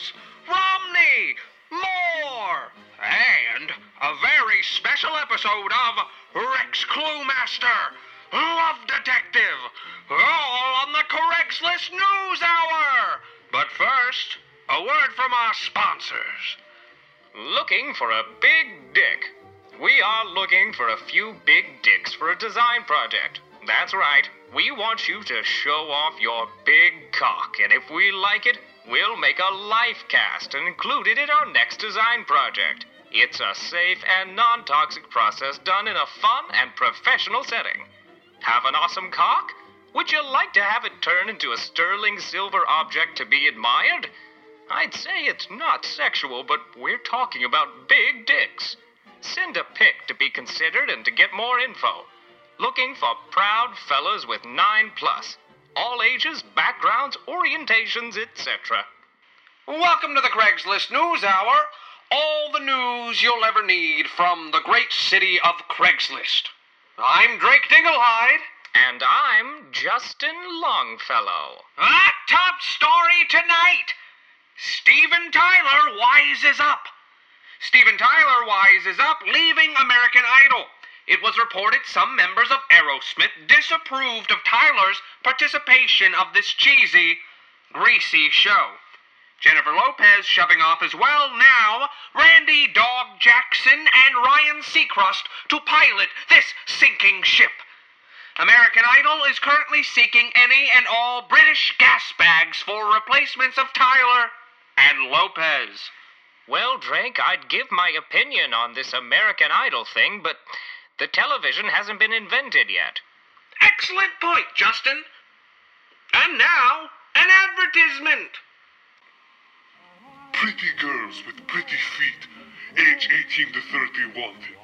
Miles, Romney, more, and a very special episode of Rex Cluemaster, Love Detective, all on the Craigslist News Hour. But first, a word from our sponsors. Looking for a big dick. We are looking for a few big dicks for a design project. That's right. We want you to show off your big cock, and if we like it, we'll make a life cast and include it in our next design project. It's a safe and non toxic process done in a fun and professional setting. Have an awesome cock? Would you like to have it turn into a sterling silver object to be admired? I'd say it's not sexual, but we're talking about big dicks. Send a pic to be considered and to get more info. Looking for proud fellas with 9 plus. All ages, backgrounds, orientations, etc. Welcome to the Craigslist News Hour. All the news you'll ever need from the great city of Craigslist. I'm Drake Dinglehide. And I'm Justin Longfellow. Our top story tonight Steven Tyler wises up. Steven Tyler wises up, leaving American Idol. It was reported some members of Aerosmith disapproved of Tyler's participation of this cheesy, greasy show. Jennifer Lopez shoving off as well now, Randy Dog Jackson and Ryan Seacrest to pilot this sinking ship. American Idol is currently seeking any and all British gas bags for replacements of Tyler and Lopez. Well, Drake, I'd give my opinion on this American Idol thing, but the television hasn't been invented yet. Excellent point, Justin. And now, an advertisement. Pretty girls with pretty feet, age 18 to 30 wanted.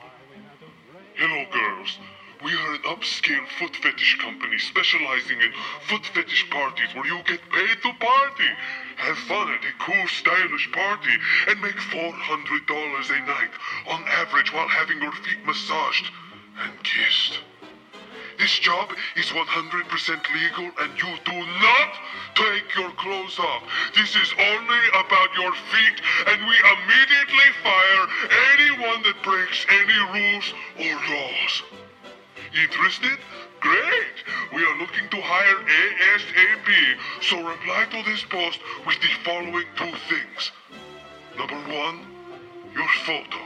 Hello, girls. We are an upscale foot fetish company specializing in foot fetish parties where you get paid to party, have fun at a cool, stylish party, and make $400 a night on average while having your feet massaged and kissed. This job is 100% legal and you do not take your clothes off. This is only about your feet and we immediately fire anyone that breaks any rules or laws. Interested? Great! We are looking to hire ASAP, so reply to this post with the following two things. Number one, your photo.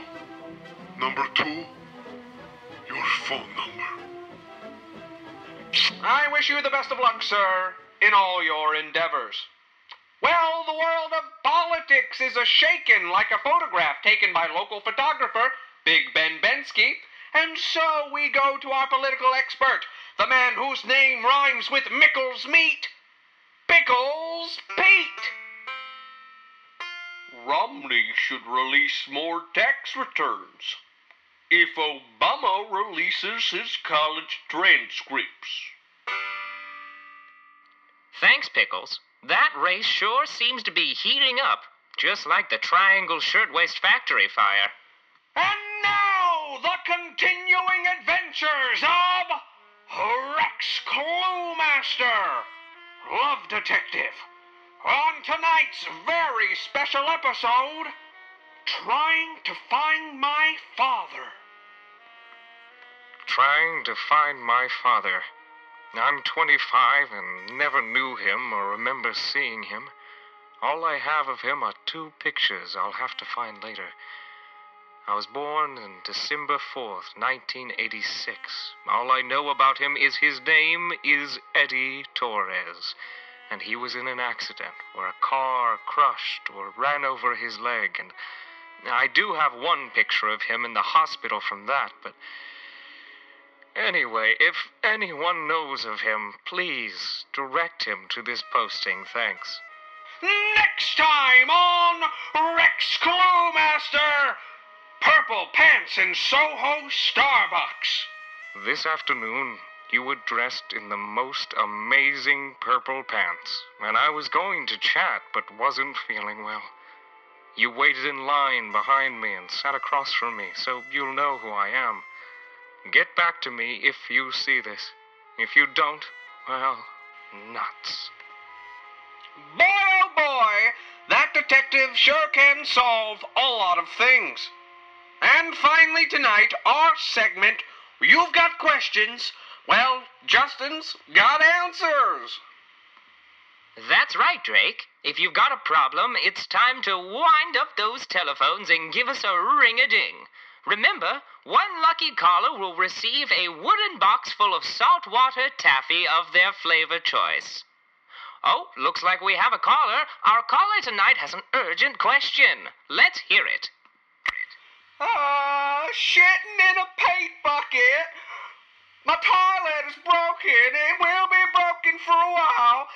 Number two, your phone number. I wish you the best of luck, sir, in all your endeavors. Well, the world of politics is a shaken like a photograph taken by local photographer Big Ben Bensky, and so we go to our political expert, the man whose name rhymes with Mickles Meat, Pickles Pete. Romney should release more tax returns if Obama releases his college transcripts. Thanks, Pickles. That race sure seems to be heating up, just like the Triangle Shirtwaist Factory fire. And now, the continuing adventures of Rex Cluemaster, Love Detective. On tonight's very special episode, Trying to Find My Father. Trying to find my father. I'm 25 and never knew him or remember seeing him. All I have of him are two pictures I'll have to find later. I was born on December 4th, 1986. All I know about him is his name is Eddie Torres, and he was in an accident where a car crushed or ran over his leg, and I do have one picture of him in the hospital from that, but. Anyway, if anyone knows of him, please direct him to this posting. Thanks. Next time on Rex Cluemaster, Purple Pants in Soho Starbucks. This afternoon, you were dressed in the most amazing purple pants, and I was going to chat but wasn't feeling well. You waited in line behind me and sat across from me, so you'll know who I am. Get back to me if you see this. If you don't, well, nuts. Boy, oh boy, that detective sure can solve a lot of things. And finally, tonight, our segment, You've Got Questions. Well, Justin's got answers. That's right, Drake. If you've got a problem, it's time to wind up those telephones and give us a ring a ding. Remember, one lucky caller will receive a wooden box full of saltwater taffy of their flavor choice. Oh, looks like we have a caller. Our caller tonight has an urgent question. Let's hear it. Ah, shitting in a paint bucket. My toilet is broken. It will be broken for a while.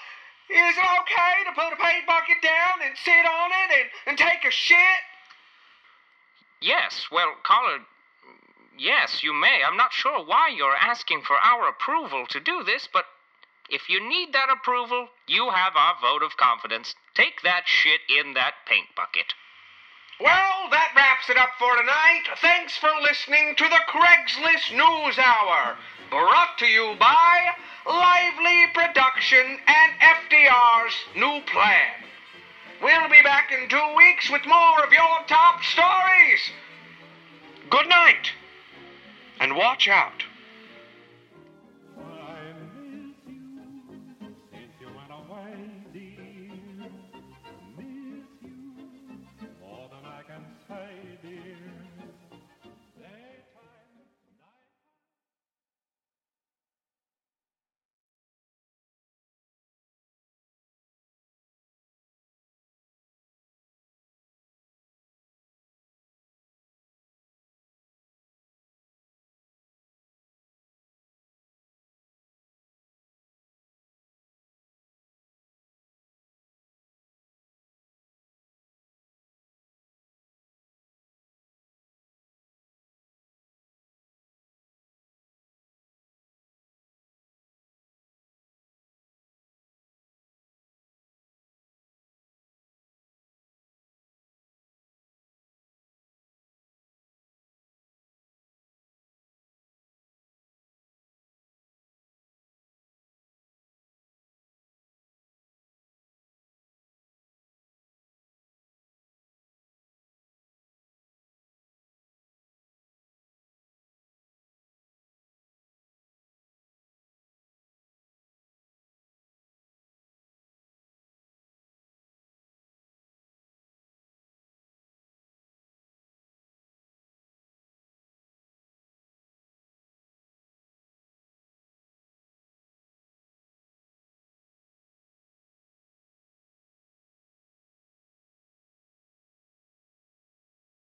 Is it okay to put a paint bucket down and sit on it and, and take a shit? Yes, well, caller, yes, you may. I'm not sure why you're asking for our approval to do this, but if you need that approval, you have our vote of confidence. Take that shit in that paint bucket. Well, that wraps it up for tonight. Thanks for listening to the Craigslist News Hour, brought to you by Lively Production and FDR's New Plan. We'll be back in two weeks with more of your top stories. Good night, and watch out.